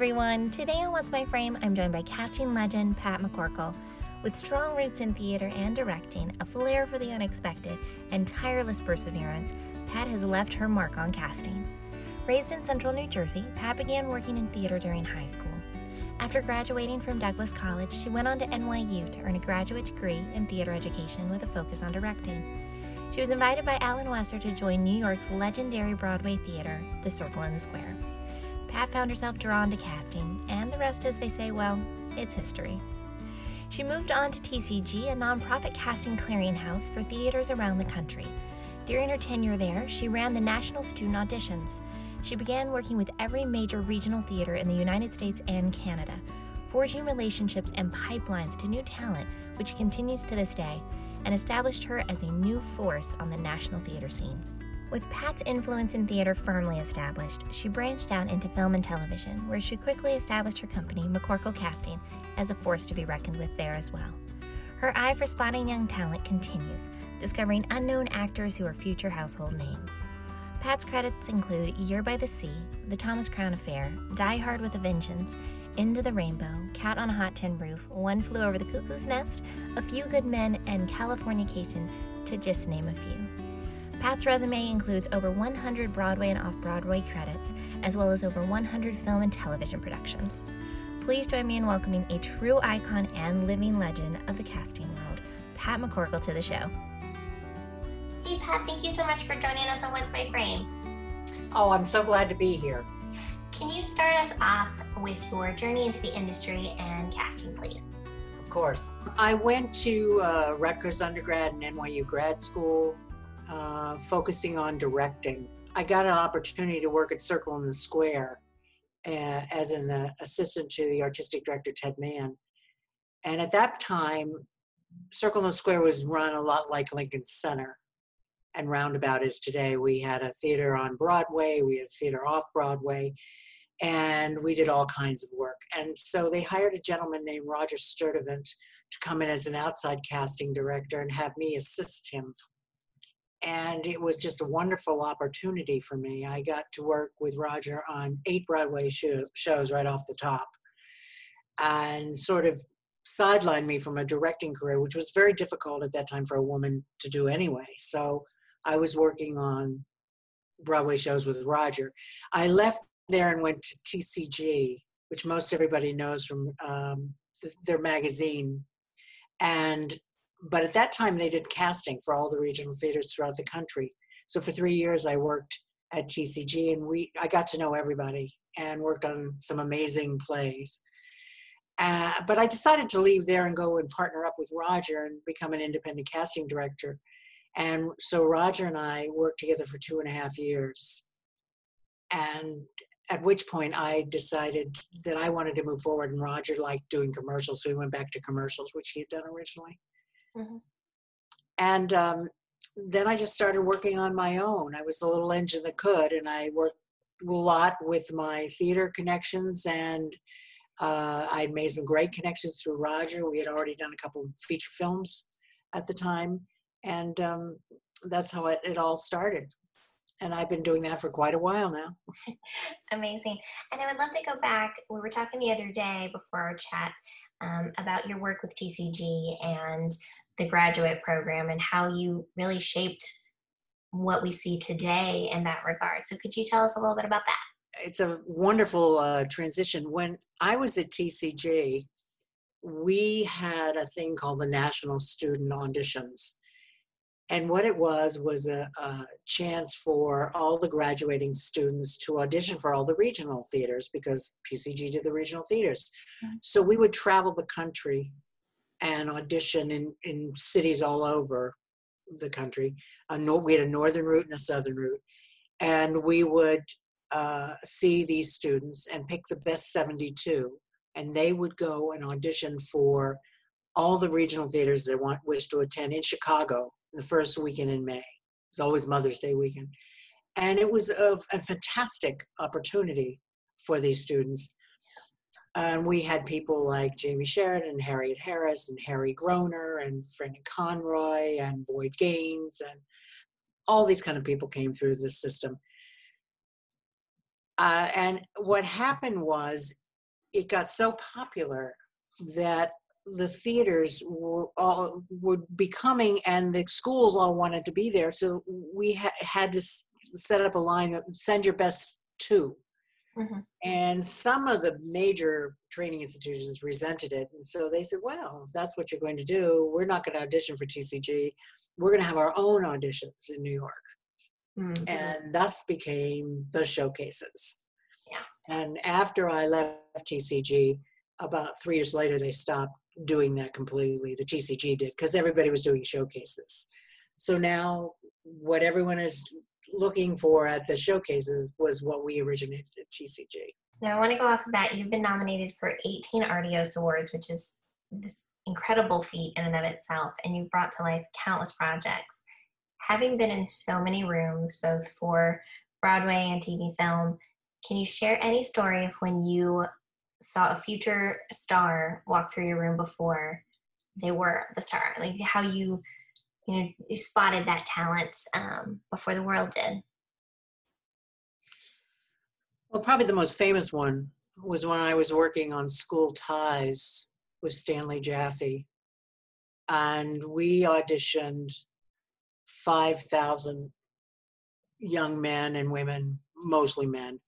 everyone. Today on What's My Frame, I'm joined by casting legend Pat McCorkle. With strong roots in theater and directing, a flair for the unexpected, and tireless perseverance, Pat has left her mark on casting. Raised in central New Jersey, Pat began working in theater during high school. After graduating from Douglass College, she went on to NYU to earn a graduate degree in theater education with a focus on directing. She was invited by Alan Wesser to join New York's legendary Broadway theater, The Circle in the Square. Pat found herself drawn to casting, and the rest, as they say, well, it's history. She moved on to TCG, a nonprofit casting clearinghouse for theaters around the country. During her tenure there, she ran the national student auditions. She began working with every major regional theater in the United States and Canada, forging relationships and pipelines to new talent, which continues to this day, and established her as a new force on the national theater scene. With Pat's influence in theater firmly established, she branched out into film and television, where she quickly established her company, McCorkle Casting, as a force to be reckoned with there as well. Her eye for spotting young talent continues, discovering unknown actors who are future household names. Pat's credits include Year by the Sea, The Thomas Crown Affair, Die Hard with a Vengeance, Into the Rainbow, Cat on a Hot Tin Roof, One Flew Over the Cuckoo's Nest, A Few Good Men, and California Californication, to just name a few. Pat's resume includes over 100 Broadway and off Broadway credits, as well as over 100 film and television productions. Please join me in welcoming a true icon and living legend of the casting world, Pat McCorkle, to the show. Hey, Pat, thank you so much for joining us on What's My Frame. Oh, I'm so glad to be here. Can you start us off with your journey into the industry and casting, please? Of course. I went to uh, Rutgers undergrad and NYU grad school uh, focusing on directing. I got an opportunity to work at Circle in the Square uh, as an uh, assistant to the artistic director Ted Mann. And at that time, Circle in the Square was run a lot like Lincoln Center and Roundabout is today. We had a theater on Broadway, we had theater off Broadway, and we did all kinds of work. And so they hired a gentleman named Roger Sturtevant to come in as an outside casting director and have me assist him and it was just a wonderful opportunity for me. I got to work with Roger on eight Broadway show, shows right off the top, and sort of sidelined me from a directing career, which was very difficult at that time for a woman to do anyway. So I was working on Broadway shows with Roger. I left there and went to TCG, which most everybody knows from um, th- their magazine, and but at that time they did casting for all the regional theaters throughout the country. So for three years I worked at TCG and we I got to know everybody and worked on some amazing plays. Uh, but I decided to leave there and go and partner up with Roger and become an independent casting director. And so Roger and I worked together for two and a half years. And at which point I decided that I wanted to move forward, and Roger liked doing commercials, so we went back to commercials, which he had done originally. Mm-hmm. And um, then I just started working on my own. I was the little engine that could, and I worked a lot with my theater connections and uh, I made some great connections through Roger. We had already done a couple of feature films at the time, and um, that's how it, it, all started. And I've been doing that for quite a while now. Amazing. And I would love to go back. We were talking the other day before our chat um, about your work with TCG and the graduate program and how you really shaped what we see today in that regard. So, could you tell us a little bit about that? It's a wonderful uh, transition. When I was at TCG, we had a thing called the National Student Auditions. And what it was was a, a, chance for all the graduating students to audition for all the regional theaters because TCG did the regional theaters. Mm-hmm. So we would travel the country and audition in, in cities all over the country. Uh, no, we had a northern route and a southern route. And we would uh, see these students and pick the best 72. And they would go and audition for all the regional theaters they want wish to attend in Chicago the first weekend in May. It's always Mother's Day weekend. And it was a, a fantastic opportunity for these students and we had people like Jamie Sheridan, and Harriet Harris, and Harry Groner, and Freddie Conroy, and Boyd Gaines, and all these kind of people came through the system. Uh, and what happened was it got so popular that the theaters were all were becoming and the schools all wanted to be there so we ha- had to s- set up a line of send your best 2 Mhm. and some of the major training institutions resented it and so they said well if that's what you're going to do we're not going to audition for tcg we're going to have our own auditions in new york Mhm. and thus became the showcases. Yeah. And after I left TCG, about three years later, they stopped doing that completely. The TCG did because everybody was doing showcases. So now, what everyone is looking for at the showcases was what we originated at TCG. Now, I want to go off of that. You've been nominated for 18 Artios Awards, which is this incredible feat in and of itself, and you've brought to life countless projects. Having been in so many rooms, both for Broadway and TV film, can you share any story of when you saw a future star walk through your room before they were the star? Like how you, you know, you spotted that talent um, before the world did. Well, probably the most famous one was when I was working on School Ties with Stanley Jaffe. And we auditioned 5,000 young men and women, mostly men,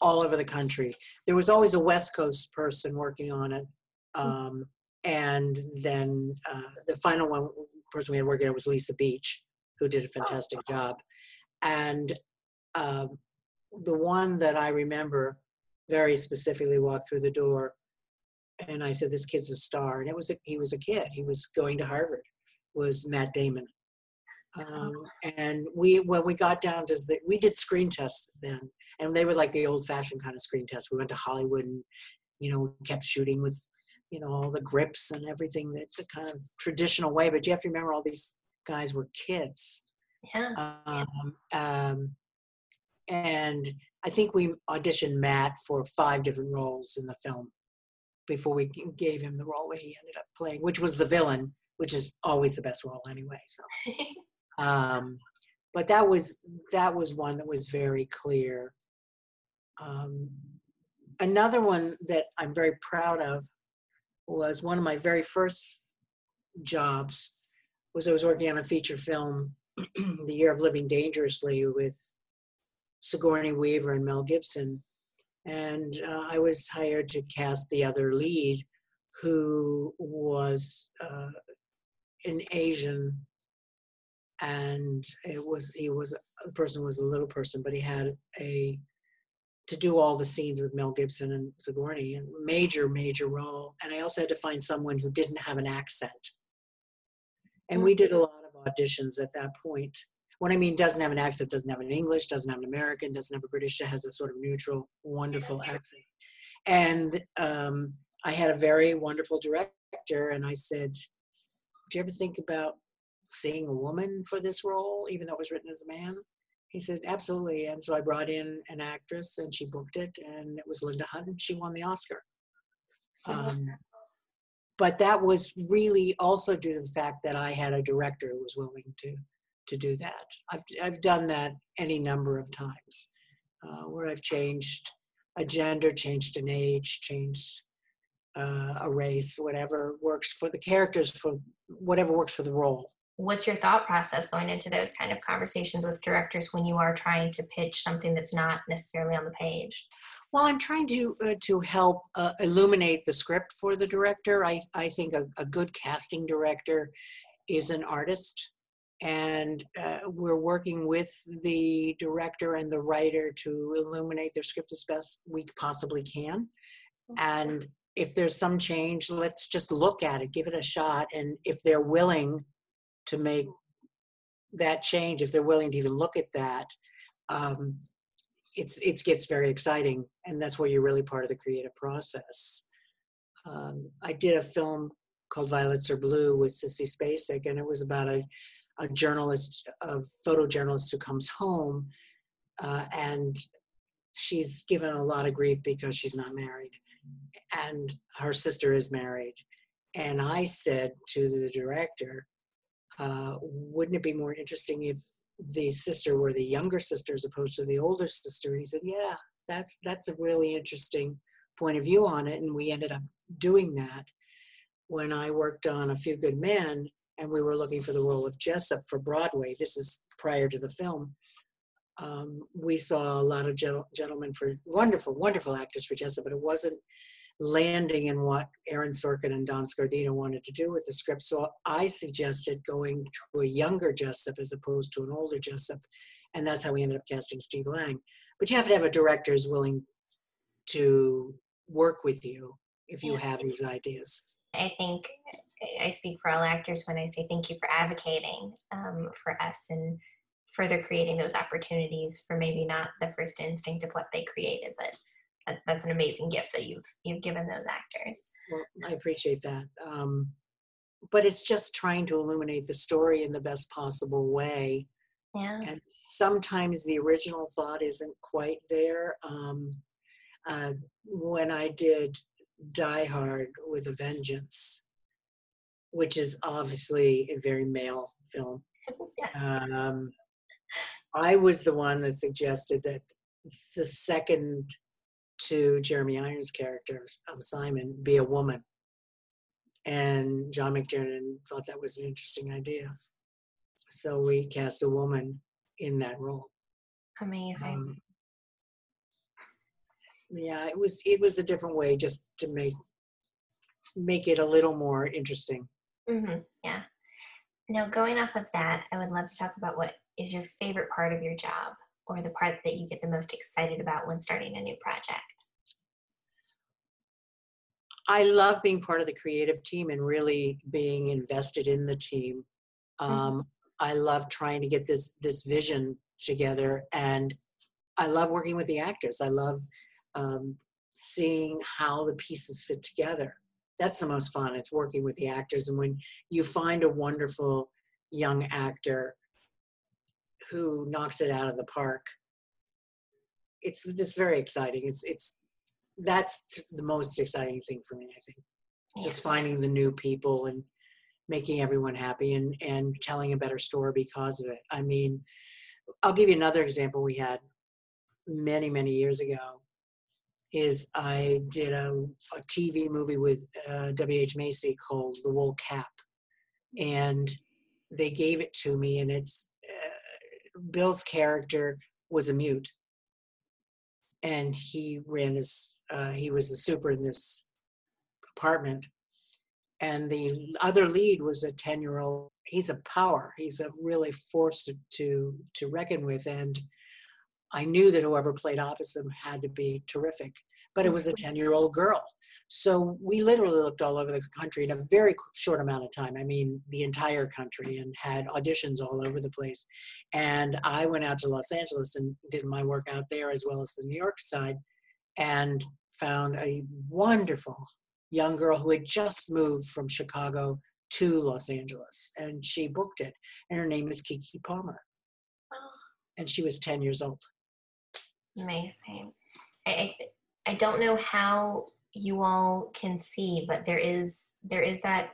all over the country. There was always a West Coast person working on it. Um, and then uh, the final one person we had working on was Lisa Beach, who did a fantastic job. And um, the one that I remember very specifically walked through the door, and I said, "This kid's a star." And it was a, he was a kid. He was going to Harvard. Was Matt Damon. Um, and we when we got down to the we did screen tests then, and they were like the old-fashioned kind of screen tests. We went to Hollywood and you know kept shooting with you know all the grips and everything that the kind of traditional way. But you have to remember all these guys were kids. Yeah. Um, um, and I think we auditioned Matt for five different roles in the film before we gave him the role that he ended up playing, which was the villain, which is always the best role anyway. So, um, but that was that was one that was very clear. Um, another one that I'm very proud of was one of my very first jobs was I was working on a feature film, The Year of Living Dangerously, with Sigourney Weaver and Mel Gibson. And uh, I was hired to cast the other lead, who was uh, an Asian, and it was he was the person was a little person, but he had a to do all the scenes with Mel Gibson and Sigourney, and major major role. And I also had to find someone who didn't have an accent. And we did a lot of auditions at that point what I mean doesn't have an accent, doesn't have an English, doesn't have an American, doesn't have a British, it has a sort of neutral, wonderful accent. And um, I had a very wonderful director, and I said, "Do you ever think about seeing a woman for this role, even though it was written as a man?" He said, "Absolutely." And so I brought in an actress, and she booked it, and it was Linda Hunt, and she won the Oscar. Um, but that was really also due to the fact that I had a director who was willing to to do that. I've I've done that any number of times, uh, where I've changed a gender, changed an age, changed uh, a race, whatever works for the characters, for whatever works for the role. What's your thought process going into those kind of conversations with directors when you are trying to pitch something that's not necessarily on the page? Well, I'm trying to uh, to help uh, illuminate the script for the director. I I think a, a good casting director is an artist and uh, we're working with the director and the writer to illuminate their script as best we possibly can and if there's some change let's just look at it give it a shot and if they're willing to make that change if they're willing to even look at that um, it's it gets very exciting and that's where you're really part of the creative process um, i did a film called violets are blue with sissy spacek and it was about a a journalist, a photojournalist who comes home, uh, and she's given a lot of grief because she's not married, and her sister is married. And I said to the director, uh, "Wouldn't it be more interesting if the sister were the younger sister as opposed to the older sister?" And he said, "Yeah, that's that's a really interesting point of view on it, and we ended up doing that. When I worked on A Few Good Men, and we were looking for the role of Jessep for Broadway, this is prior to the film. Um, we saw a lot of gentlemen for wonderful, wonderful actors for Jessep, but it wasn't landing in what Aaron Sorkin and Don Scardino wanted to do with the script. So I suggested going to a younger Jessep as opposed to an older Jessep. And that's how we ended up casting Steve Lang. But you have to have a director who's willing to work with you if you have these ideas. I think I speak for all actors when I say thank you for advocating um, for us and further creating those opportunities for maybe not the first instinct of what they created, but that's an amazing gift that you've you've given those actors. Well, I appreciate that. Um, but it's just trying to illuminate the story in the best possible way. Yeah. And sometimes the original thought isn't quite there. Um, uh, when I did Die Hard with a Vengeance, which is obviously a very male film. yes. Um, I was the one that suggested that the second to Jeremy Irons' character of Simon be a woman. And John McTiernan thought that was an interesting idea. So we cast a woman in that role. Amazing. Um, yeah, it was it was a different way just to make make it a little more interesting. Mm-hmm. Yeah. Now, going off of that, I would love to talk about what is your favorite part of your job or the part that you get the most excited about when starting a new project? I love being part of the creative team and really being invested in the team. Mm-hmm. Um. I love trying to get this this vision together, and I love working with the actors. I love um, seeing how the pieces fit together. That's the most fun. It's working with the actors, and when you find a wonderful young actor who knocks it out of the park. It's it's very exciting. It's it's that's the most exciting thing for me. I think just finding the new people and making everyone happy and and telling a better story because of it. I mean, I'll give you another example we had many many years ago. Is I did a, a TV movie with uh, W.H. Macy called The Wool Cap, and they gave it to me, and it's Bill's character was a mute, and he ran this. Uh, he was the super in this apartment, and the other lead was a ten-year-old. He's a power. He's a really force to to, to reckon with, and I knew that whoever played opposite him had to be terrific. But it was a ten-year-old girl, so we literally looked all over the country in a very short amount of time. I mean, the entire country, and had auditions all over the place. And I went out to Los Angeles and did my work out there as well as the New York side, and found a wonderful young girl who had just moved from Chicago to Los Angeles, and she booked it. And her name is Keke Palmer, oh. and she was 10 years old. Amazing. I, I don't know how you all can see, but there is there is that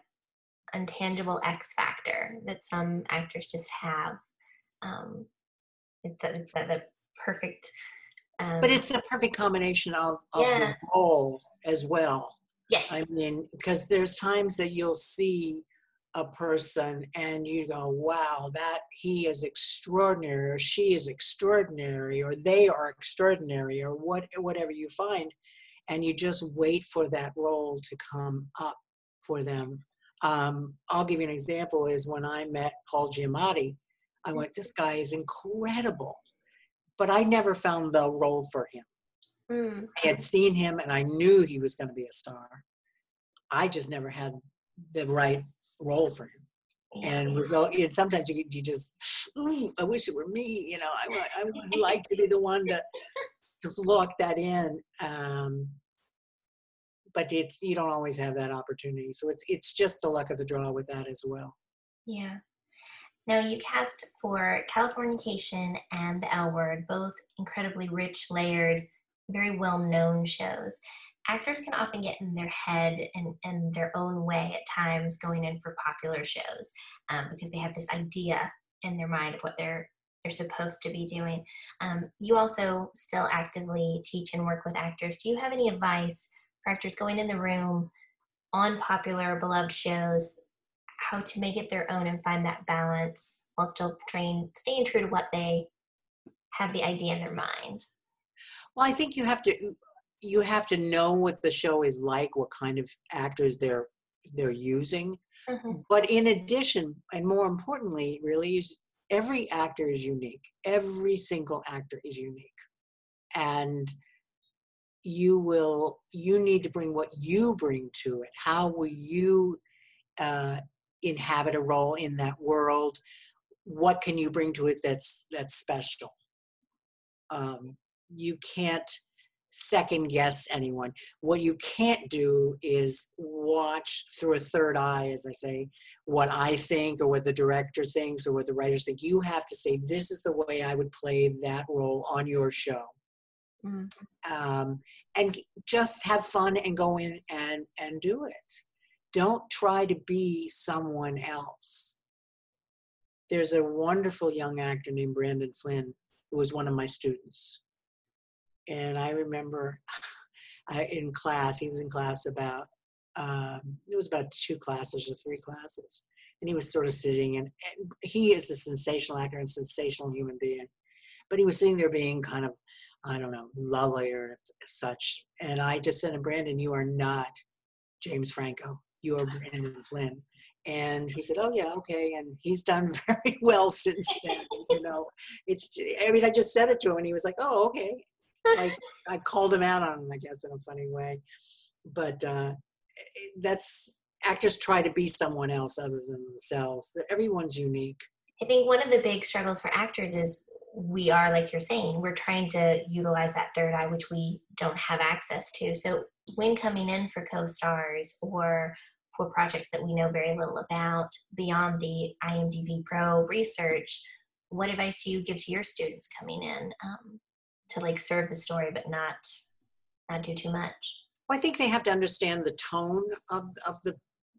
intangible X factor that some actors just have. Um, that, that the perfect. Um, but it's the perfect combination of, of yeah. the role as well. Yes. I mean, because there's times that you'll see a person and you go, wow, that he is extraordinary, or she is extraordinary, or they are extraordinary, or what whatever you find and you just wait for that role to come up for them. Um, I'll give you an example is when I met Paul Giamatti, I went, this guy is incredible. But I never found the role for him. Mm. I had seen him and I knew he was going to be a star. I just never had the right role for him. Yeah. And sometimes you, you just, I wish it were me. You know, I, I would like to be the one to to lock that in. Um, but it's you don't always have that opportunity, so it's it's just the luck of the draw with that as well. Yeah. Now you cast for Californication and The L Word, both incredibly rich, layered, very well-known shows. Actors can often get in their head and, and their own way at times going in for popular shows um, because they have this idea in their mind of what they're they're supposed to be doing. Um, you also still actively teach and work with actors. Do you have any advice for actors going in the room on popular, beloved shows, how to make it their own and find that balance while still train, staying true to what they have the idea in their mind? Well, I think you have to you have to know what the show is like, what kind of actors they're they're using. Mm-hmm. But in addition, and more importantly, really, is every actor is unique. Every single actor is unique, and you will you need to bring what you bring to it. How will you uh, inhabit a role in that world? What can you bring to it that's that's special? Um, you can't second guess anyone. What you can't do is watch through a third eye, as I say, what I think or what the director thinks or what the writers think. You have to say, this is the way I would play that role on your show. Mm. Um, and just have fun and go in and, and do it. Don't try to be someone else. There's a wonderful young actor named Brandon Flynn who was one of my students and I remember I, in class, he was in class about, um, it was about two classes or three classes. And he was sort of sitting, and, and he is a sensational actor and sensational human being. But he was sitting there being kind of, I don't know, lovely or such. And I just said to Brandon, You are not James Franco. You are Brandon Flynn. And he said, "Oh yeah, okay." And he's done very well since then. You know, it's. I mean, I just said it to him, and he was like, "Oh, okay." Like I called him out on, I guess, in a funny way. But uh, that's actors try to be someone else other than themselves. Everyone's unique. I think one of the big struggles for actors is we are, like you're saying, we're trying to utilize that third eye, which we don't have access to. So when coming in for co-stars or for projects that we know very little about beyond the IMDb Pro research, what advice do you give to your students coming in? Um, to like serve the story but not not do too much. Well, i think they have to understand the tone of of the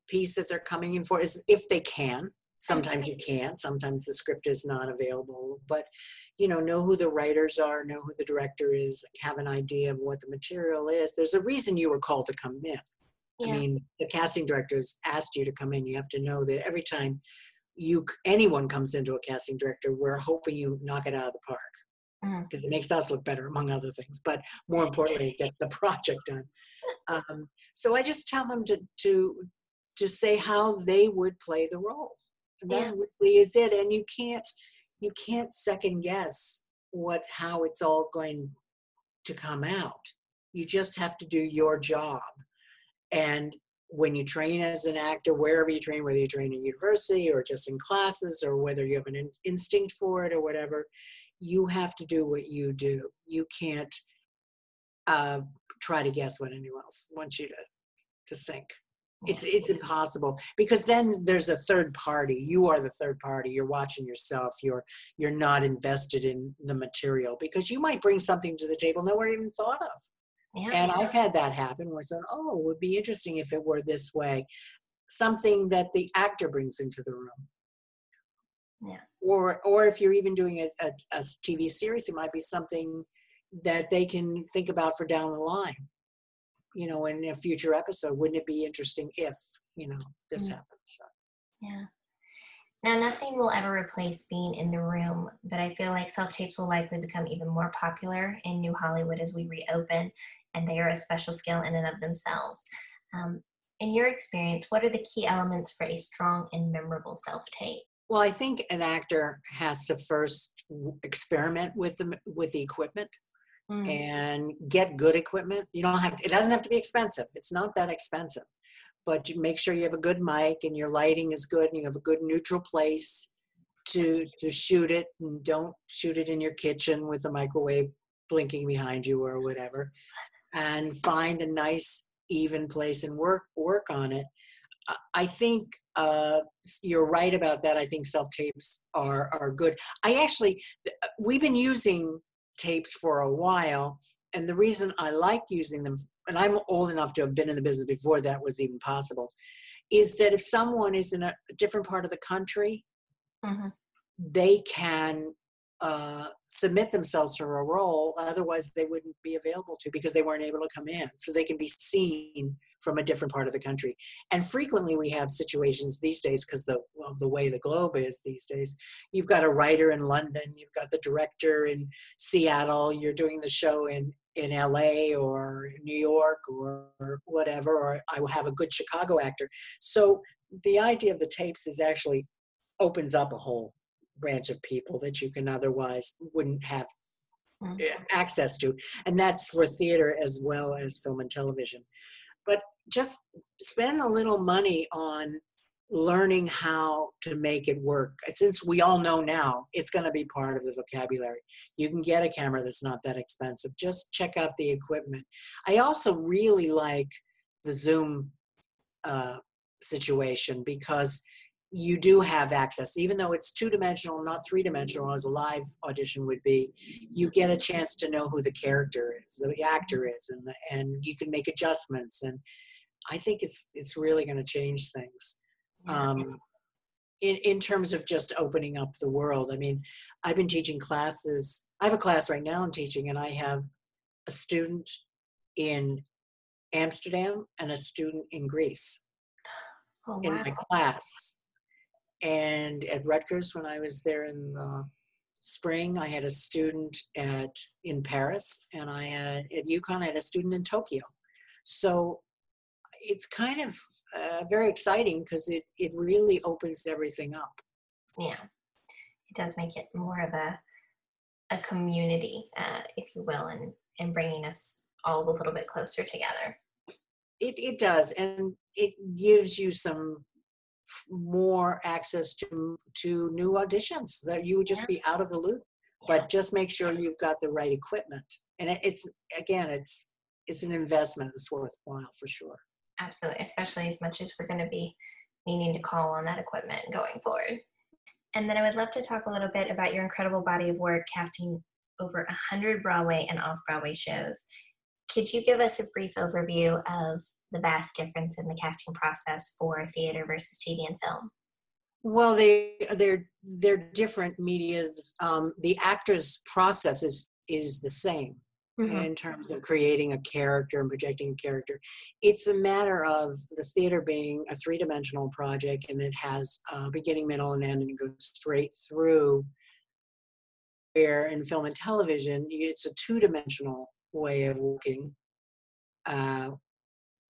piece that they're coming in for is if they can. Sometimes you can't. Sometimes the script is not available. But you know know who the writers are know who the director is have an idea of what the material is. There's a reason you were called to come in. Yeah. i mean the casting directors asked you to come in. You have to know that every time you anyone comes into a casting director we're hoping you knock it out of the park because mm. it makes us look better among other things but more importantly it gets the project done um, so i just tell them to to to say how they would play the role and that yeah. really is it and you can't you can't second guess what how it's all going to come out you just have to do your job and when you train as an actor wherever you train whether you train in university or just in classes or whether you have an in- instinct for it or whatever you have to do what you do. You can't uh, try to guess what anyone else wants you to, to think. It's it's impossible because then there's a third party. You are the third party. You're watching yourself. You're you're not invested in the material because you might bring something to the table no one even thought of. Yeah. And I've had that happen where it's like, oh, it would be interesting if it were this way. Something that the actor brings into the room. Yeah or or if you're even doing a, a, a TV series, it might be something that they can think about for down the line. You know, in a future episode, wouldn't it be interesting if you know this mm-hmm. happens? Yeah. Now, nothing will ever replace being in the room, but I feel like self tapes will likely become even more popular in New Hollywood as we reopen, and they are a special skill in and of themselves. Um, in your experience, what are the key elements for a strong and memorable self tape? Well, I think an actor has to first experiment with the with the equipment mm. and get good equipment. You don't have to, it doesn't have to be expensive. It's not that expensive, but you make sure you have a good mic and your lighting is good and you have a good neutral place to to shoot it and don't shoot it in your kitchen with the microwave blinking behind you or whatever and find a nice even place and work work on it I think uh, you're right about that. I think self tapes are are good. I actually uh, we've been using tapes for a while, and the reason I like using them, and I'm old enough to have been in the business before that was even possible, is that if someone is in a different part of the country, mm-hmm. they can uh, submit themselves for a role. Otherwise, they wouldn't be available to because they weren't able to come in. So they can be seen from a different part of the country. And frequently, we have situations these days because the of the way the globe is these days. You've got a writer in London, you've got the director in Seattle. You're doing the show in in LA or New York or, whatever. Or I will have a good Chicago actor. So the idea of the tapes is actually opens up a whole branch of people that you can otherwise wouldn't have mm-hmm. access to and that's for theater as well as film and television but just spend a little money on learning how to make it work. Since we all know now it's going to be part of the vocabulary. You can get a camera that's not that expensive. Just check out the equipment. I also really like the zoom uh, situation because you do have access, even though it's two dimensional, not three dimensional as a live audition would be. You get a chance to know who the character is, the actor is, and the, and you can make adjustments. And I think it's it's really going to change things. Um, in, in terms of just opening up the world. I mean, I've been teaching classes. I have a class right now I'm teaching, and I have a student in Amsterdam and a student in Greece oh, wow. in my class and at Rutgers, when I was there in the spring, I had a student at in Paris, and I had at UConn, I had a student in Tokyo. So it's kind of uh, very exciting because it it really opens everything up. Yeah, it does make it more of a a community, uh, if you will, and and bringing us all a little bit closer together. It it does, and it gives you some more access to to new auditions that you would just be out of the loop. But just make sure you've got the right equipment. And it's again it's it's an investment that's worthwhile for sure. Absolutely especially as much as we're going to be needing to call on that equipment going forward. And then i would love to talk a little bit about your incredible body of work casting over 100 broadway and off broadway shows. Could you give us a brief overview of the vast difference in the casting process for theater versus TV and film? Well, they they're they're different medias. Um, the actor's process is is the same mm-hmm. in terms of creating a character and projecting a character. It's a matter of the theater being a three dimensional project, and it has a beginning, middle, and end, and it goes straight through. Where in film and television, it's a two dimensional way of working. Uh,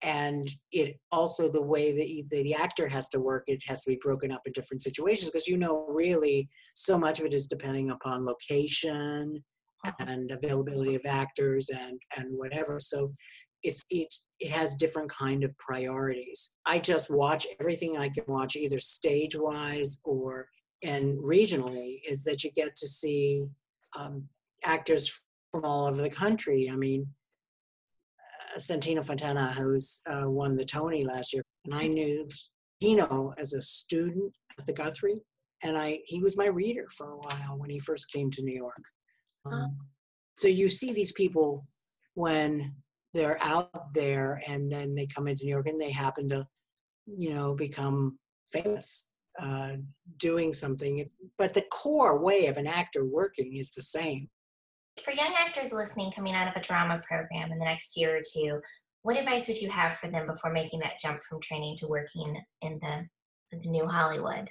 and it also the way that the actor has to work it has to be broken up in different situations because you know really so much of it is depending upon location uh-huh. and availability of actors and and whatever so it's it's it has different kind of priorities i just watch everything i can watch either stage wise or and regionally is that you get to see um, actors from all over the country i mean Santino Fontana, who's uh, won the Tony last year, and I knew Tino as a student at the Guthrie, and I he was my reader for a while when he first came to New York. Um, so you see these people when they're out there, and then they come into New York, and they happen to, you know, become famous uh, doing something. But the core way of an actor working is the same for young actors listening coming out of a drama program in the next year or two, what advice would you have for them before making that jump from training to working in the, the new Hollywood?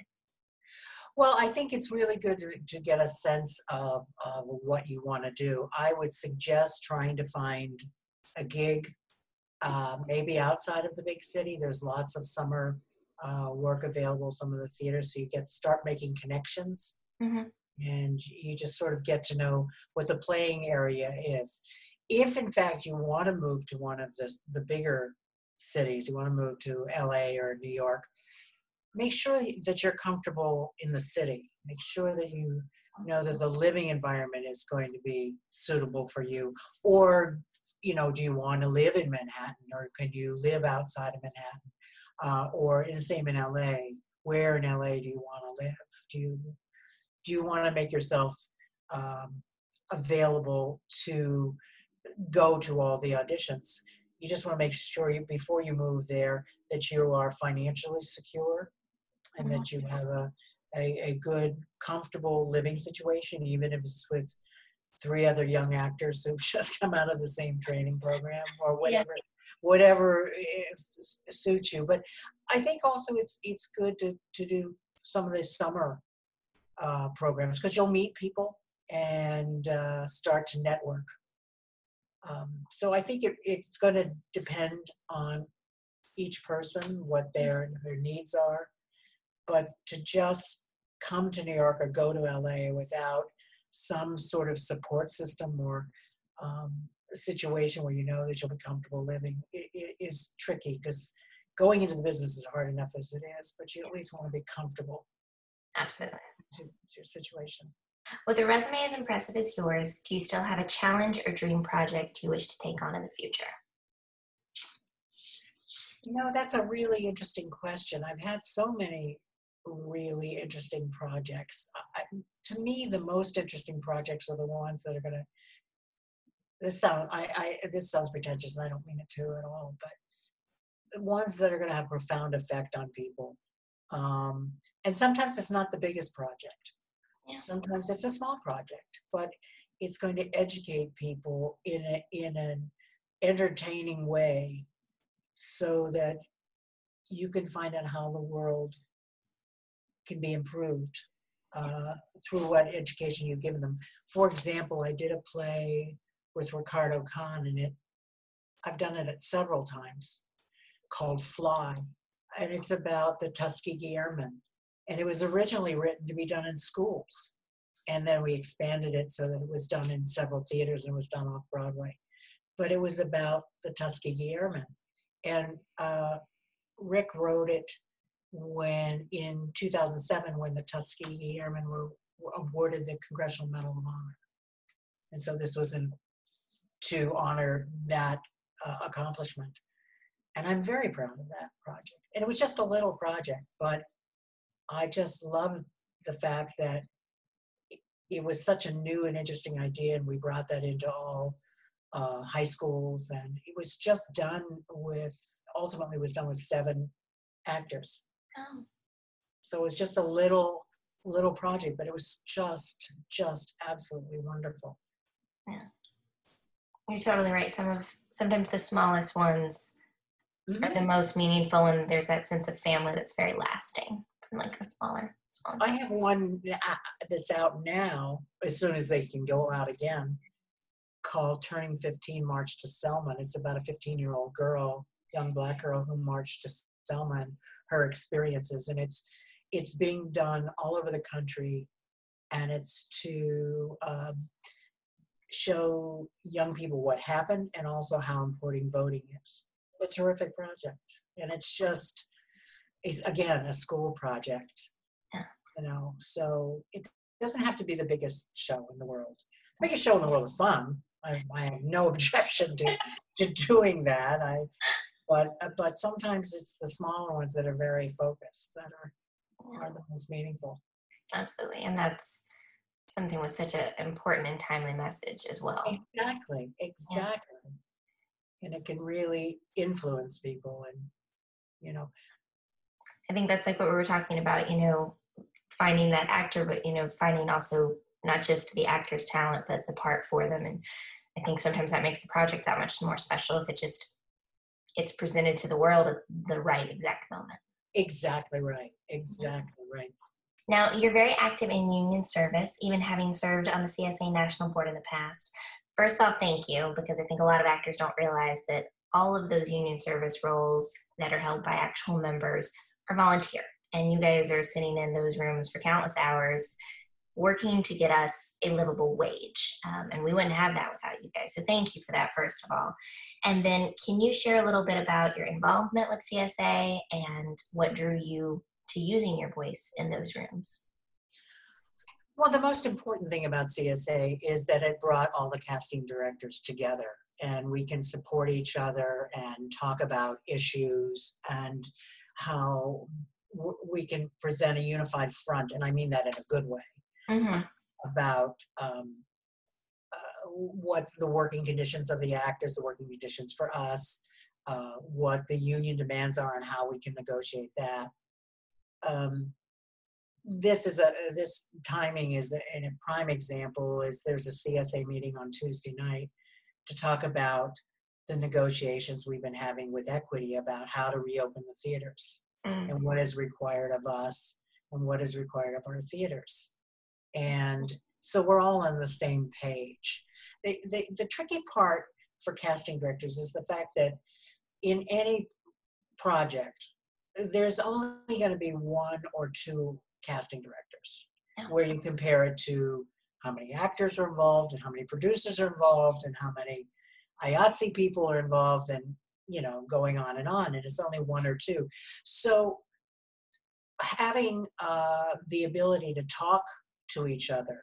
Well, I think it's really good to, to get a sense of, of what you want to do. I would suggest trying to find a gig, uh, maybe outside of the big city. There's lots of summer uh, work available, some of the theaters, so you get start making connections. Mm-hmm and you just sort of get to know what the playing area is. If in fact you want to move to one of the, the bigger cities, you want to move to LA or New York, make sure that you're comfortable in the city. Make sure that you know that the living environment is going to be suitable for you. Or, you know, do you want to live in Manhattan or can you live outside of Manhattan? Uh, or in the same in LA, where in LA do you want to live? Do you do you want to make yourself um, available to go to all the auditions? You just want to make sure you, before you move there that you are financially secure and that you mm-hmm. have a, a, a good, comfortable living situation, even if it's with three other young actors who've just come out of the same training program or whatever whatever eh, eh, suits you. But i think also it's it's good to to do some of the summer uh, programs because you'll meet people and uh, start to network um, so i think it, it's going to depend on each person what their their needs are but to just come to new york or go to la without some sort of support system or um, situation where you know that you'll be comfortable living it, it is tricky because going into the business is hard enough as it is, but you at least want to be comfortable. Absolutely. To, to your situation. With a resume as impressive as yours, do you still have a challenge or dream project you wish to take on in the future? You know, that's a really interesting question. I've had so many really interesting projects. I, to me, the most interesting projects are the ones that are going to. This sound I, I this sounds pretentious, and I don't mean it to at all. But the ones that are going to have profound effect on people, um, and sometimes it's not the biggest project. Yeah. Sometimes it's a small project, but it's going to educate people in a in an entertaining way, so that you can find out how the world can be improved uh, through what education you've given them. For example, I did a play with Ricardo Khan, and it I've done it several times called Fly, and it's about the Tuskegee Airmen. And it was originally written to be done in schools, and then we expanded it so that it was done in several theaters and was done off Broadway. But it was about the Tuskegee Airmen, and uh, Rick wrote it when in 2007 when the Tuskegee Airmen were, awarded the Congressional Medal of Honor. And so this was in, to honor that uh, accomplishment. And I'm very proud of that project. And it was just a little project, but I just love the fact that it was such a new and interesting idea, and we brought that into all uh, high schools, and it was just done with ultimately was done with seven actors. Oh. So it was just a little little project, but it was just just absolutely wonderful. Yeah. You're totally right. Some of sometimes the smallest ones mm-hmm. are the most meaningful and there's that sense of family that's very lasting from like a smaller, smaller I have one that's out now as soon as they can go out again called Turning 15 March to Selma. It's about a 15 year old girl, young black girl who marched to Selma and her experiences. And it's it's being done all over the country and it's to um, show young people what happened and also how important voting is. A terrific project. And it's just it's again a school project. Yeah. You know, so it doesn't have to be the biggest show in the world. The biggest show in the world is fun. I, I have no objection to to doing that. I but uh, but sometimes it's the smaller ones that are very focused that are are the most meaningful absolutely and that's something with such an important and timely message as well exactly exactly. And it can really influence people and you know i think that's like what we were talking about you know finding that actor but you know finding also not just the actor's talent but the part for them and i think sometimes that makes the project that much more special if it just it's presented to the world at the right exact moment. Exactly right. Mm-hmm. Exactly right. Now, you're very active in union service, even having served on the CSA National Board in the past. First off, thank you, because I think a lot of actors don't realize that all of those union service roles that are held by actual members are volunteer. And you guys are sitting in those rooms for countless hours working to get us a livable wage. Um, and we wouldn't have that without you guys. So thank you for that, first of all. And then can you share a little bit about your involvement with CSA and what drew you to using your voice in those rooms? Well, the most important thing about CSA is that it brought all the casting directors together and we can support each other and talk about issues and how we can present a unified front. And I mean that in a good way mm-hmm. about um, uh, what's the working conditions of the actors, the working conditions for us, uh, what the union demands are, and how we can negotiate that. Um, this is a this timing is a, a prime example is there's a CSA meeting on Tuesday night to talk about the negotiations we've been having with equity about how to reopen the theaters Mm. and what is required of us and what is required of our theaters. And so we're all on the same page. The, the, the tricky part for casting directors is the fact that in any project, there's only going to be one or two casting directors Yeah. where you compare it to how many actors are involved and how many producers are involved and how many IATSE people are involved and you know going on and on and it's only one or two so having uh, the ability to talk to each other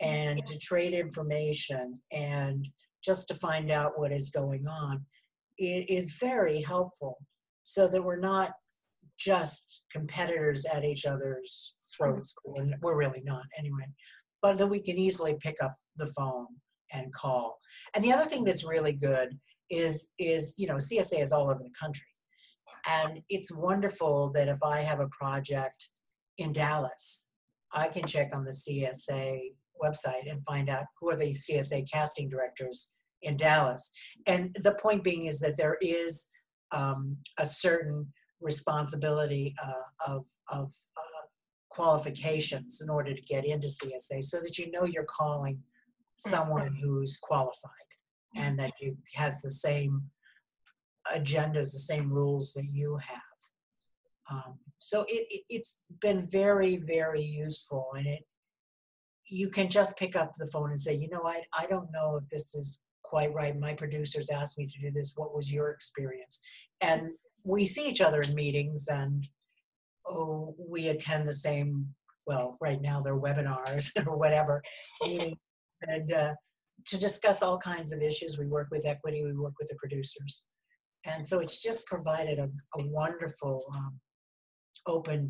and to trade information and just to find out what is going on is very helpful so that we're not just competitors at each other's throats we're, we're really not anyway. But that we can easily pick up the phone and call. And the other thing that's really good is is you know csa is all over the country. And it's wonderful that if i have a project in dallas i can check on the csa website and find out who are the csa casting directors in dallas. And the point being is that there is um, a certain responsibility uh, of, of uh, qualifications in order to get into csa so that you know you're calling someone who's qualified and that you has the same agendas, the same rules that you have. Um, so it, it it's been very very useful, and it you can just pick up the phone and say, you know, I I don't know if this is quite right. My producers asked me to do this. What was your experience? And we see each other in meetings, and oh, we attend the same. Well, right now they're webinars or whatever meetings, and. Uh, to discuss all kinds of issues. We work with equity, we work with the producers. And so it's just provided a, a wonderful, um, open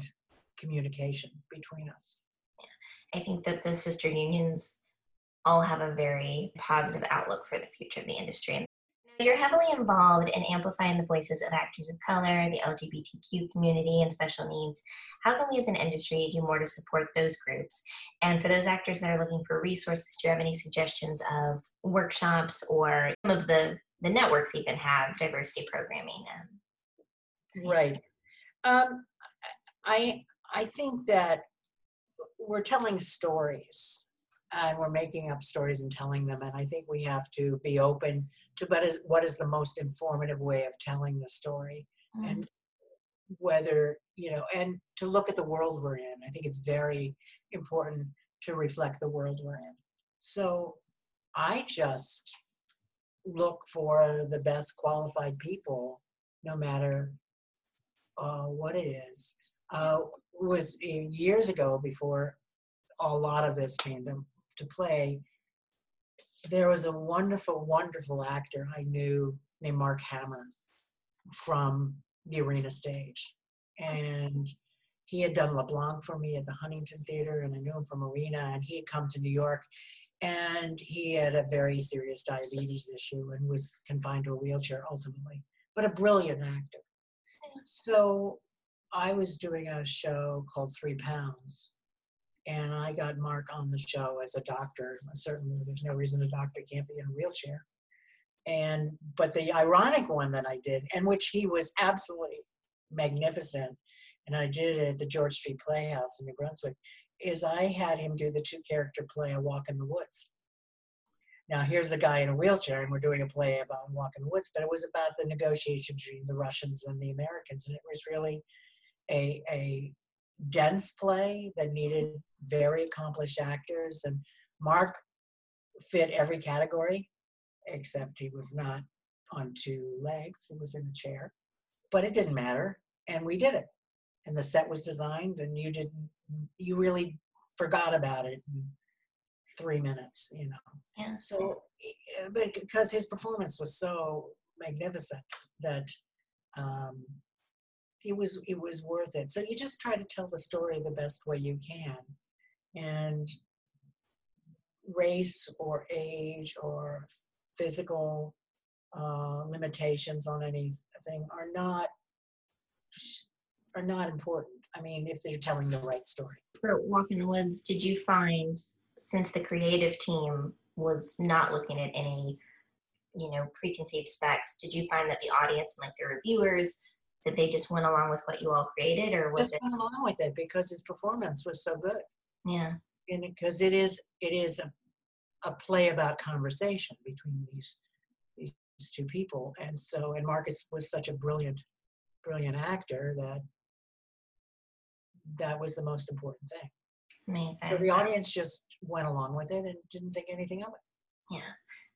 communication between us. I think that the sister unions all have a very positive outlook for the future of the industry. And You're heavily involved in amplifying the voices of actors of color, the LGBTQ community, and special needs. How can we as an industry do more to support those groups? And for those actors that are looking for resources, do you have any suggestions of workshops or some of the, the networks even have diversity programming? Um, Right. Um, I, I think that we're telling stories and we're making up stories and telling them. And I think we have to be open to what is, what is the most informative way of telling the story. Mm. and whether you know and to look at the world we're in i think it's very important to reflect the world we're in so i just look for the best qualified people no matter uh, what it is uh, was uh, years ago before a lot of this came to, play there was a wonderful wonderful actor i knew named mark hammer from the arena stage. And he had done LeBlanc for me at the Huntington Theater, and I knew him from Arena, and he had come to New York. And he had a very serious diabetes issue and was confined to a wheelchair ultimately, but a brilliant actor. So I was doing a show called Three Pounds, and I got Mark on the show as a doctor. Certainly, there's no reason a doctor can't be in a wheelchair and but the ironic one that I did, and which he was absolutely magnificent, and I did it at the George Street Playhouse in New Brunswick, is I had him do the two character play A Walk in the Woods. Now here's a guy in a wheelchair, and we're doing a play about Walk in the Woods, but it was about the negotiation between the Russians and the Americans, and it was really a a dense play that needed very accomplished actors, and Mark fit every category except he was not on two legs. He was in a chair. But it didn't matter. And we did it. And the set was designed and you didn't you really forgot about it in three minutes, you know. Yeah. So eh, but because his performance was so magnificent that um it was it was worth it. So you just try to tell the story the best way you can. And race or age or physical uh, limitations on anything are not are not important. I mean, if they're telling the right story. for Walk in the Woods did you find since the creative team was not looking at any, you know, preconceived specs, did you find that the audience and like the reviewers that they just went along with what you all created or was Just it went along with it because his performance was so good. yeah. and because it is it is a, a play about conversation between these these two people and so and marcus was such a brilliant brilliant actor that that was the most important thing Amazing. so the audience just went along with it and didn't think anything of it Yeah.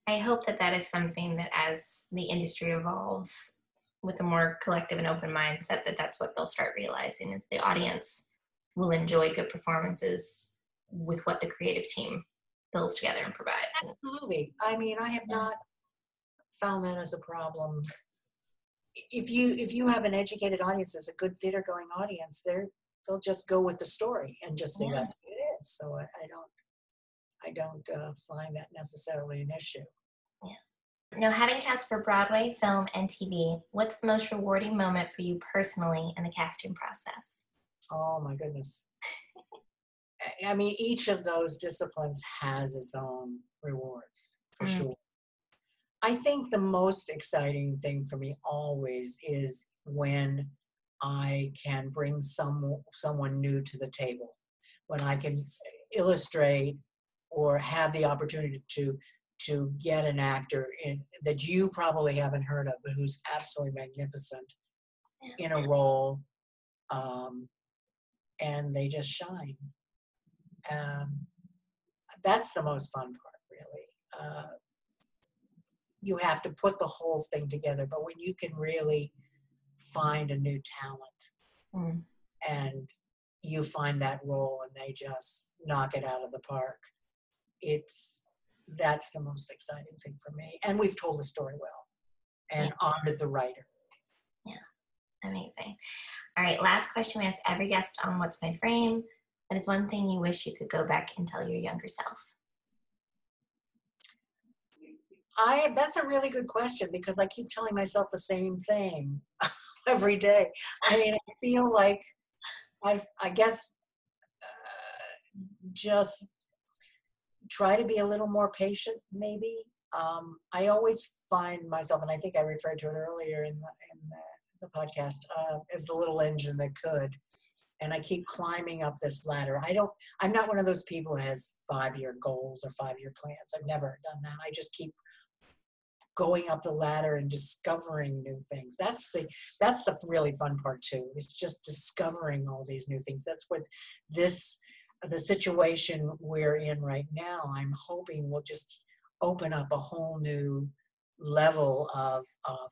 I hope that that is something that as the industry evolves with a more collective and open mindset, that that's what they'll start realizing is the audience will enjoy good performances with what the creative team builds together and provides. Absolutely. I mean i have not found that as a problem. If you if you have an educated audience as a good theater going audience they're they'll just go with the story and just say Yeah. that's what it is. So i, I don't i don't uh, find that necessarily an issue Now, having cast for Broadway, film, and TV, what's the most rewarding moment for you personally in the casting process? oh my goodness I- mean each of those disciplines has its own rewards for Mm. sure i think the most exciting thing for me always is when i can bring some someone new to the table when i can illustrate or have the opportunity to to get an actor in that you probably haven't heard of but who's absolutely magnificent in a role um, and they just shine. Um, that's the most fun part really. Uh, you have to put the whole thing together but when you can really find a new talent Mm. and you find that role and they just knock it out of the park it's that's the most exciting thing for me and we've told the story well and honored the writer Yeah, Amazing. All right, last question we ask every guest on What's My Frame. That is one thing you wish you could go back and tell your younger self. i that's a really good question because i keep telling myself the same thing every day i mean i feel like i i guess uh, just try to be a little more patient maybe. Um, i always find myself and i think i referred to it earlier in the, in the, the podcast uh, as the little engine that could. And i keep climbing up this ladder. I don't i'm not one of those people who has five year goals or five year plans. I've never done that. I just keep going up the ladder and discovering new things. That's the that's the really fun part too it's just discovering all these new things. That's what this the situation we're in right now i'm hoping will just open up a whole new level of of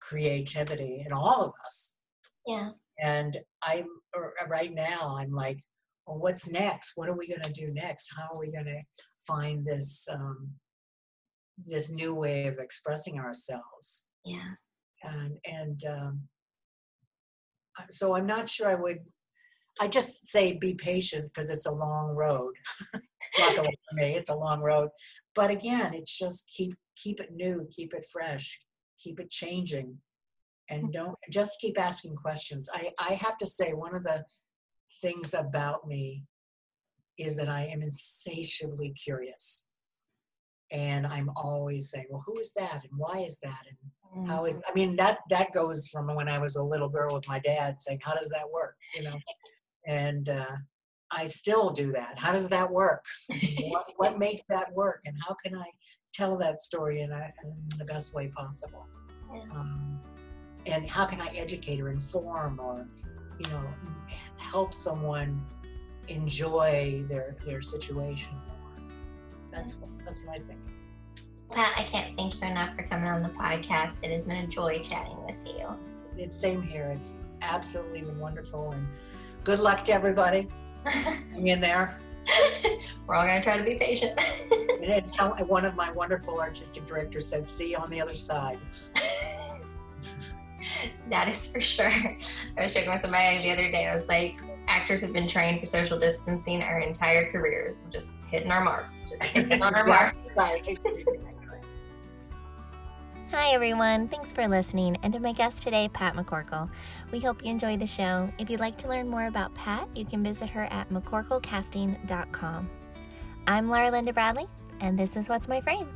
creativity in all of us Yeah. and i'm uh, right now i'm like well what's next what are we going to do next how are we going to find this um, this new way of expressing ourselves Yeah. and and um, uh, so i'm not sure i would i just say be patient because it's a long road. For me it's a long road. But again it's just keep keep it new keep it fresh keep it changing. And mm. don't just keep asking questions. I i have to say one of the things about me is that i am insatiably curious. And i'm always saying well who is that? And why is that? And how is mm-hmm. i mean that that goes from when i was a little girl with my dad saying how does that work? you know and uh, i still do that. How does that work? What, what makes that work and how can i tell that story in, a, in the best way possible? Yeah. um, and how can i educate or inform or you know help someone enjoy their their situation more? That's what that's what i think. Pat, I can't thank you enough for coming on the podcast. It has been a joy chatting with you. it's same here. It's absolutely been wonderful and good luck to everybody hang in there We're all going to try to be patient. It's how one of my wonderful artistic directors said, "See you on the other side." that is for sure. I was joking with somebody the other day. I was like, actors have been trained for social distancing our entire careers. We're just hitting our marks, just hitting on our marks. Right. Hi, everyone. Thanks for listening. And to my guest today, Pat McCorkle. We hope you enjoy the show. If you'd like to learn more about Pat, you can visit her at mccorklecasting.com. I'm Laura Linda Bradley, and this is What's My Frame.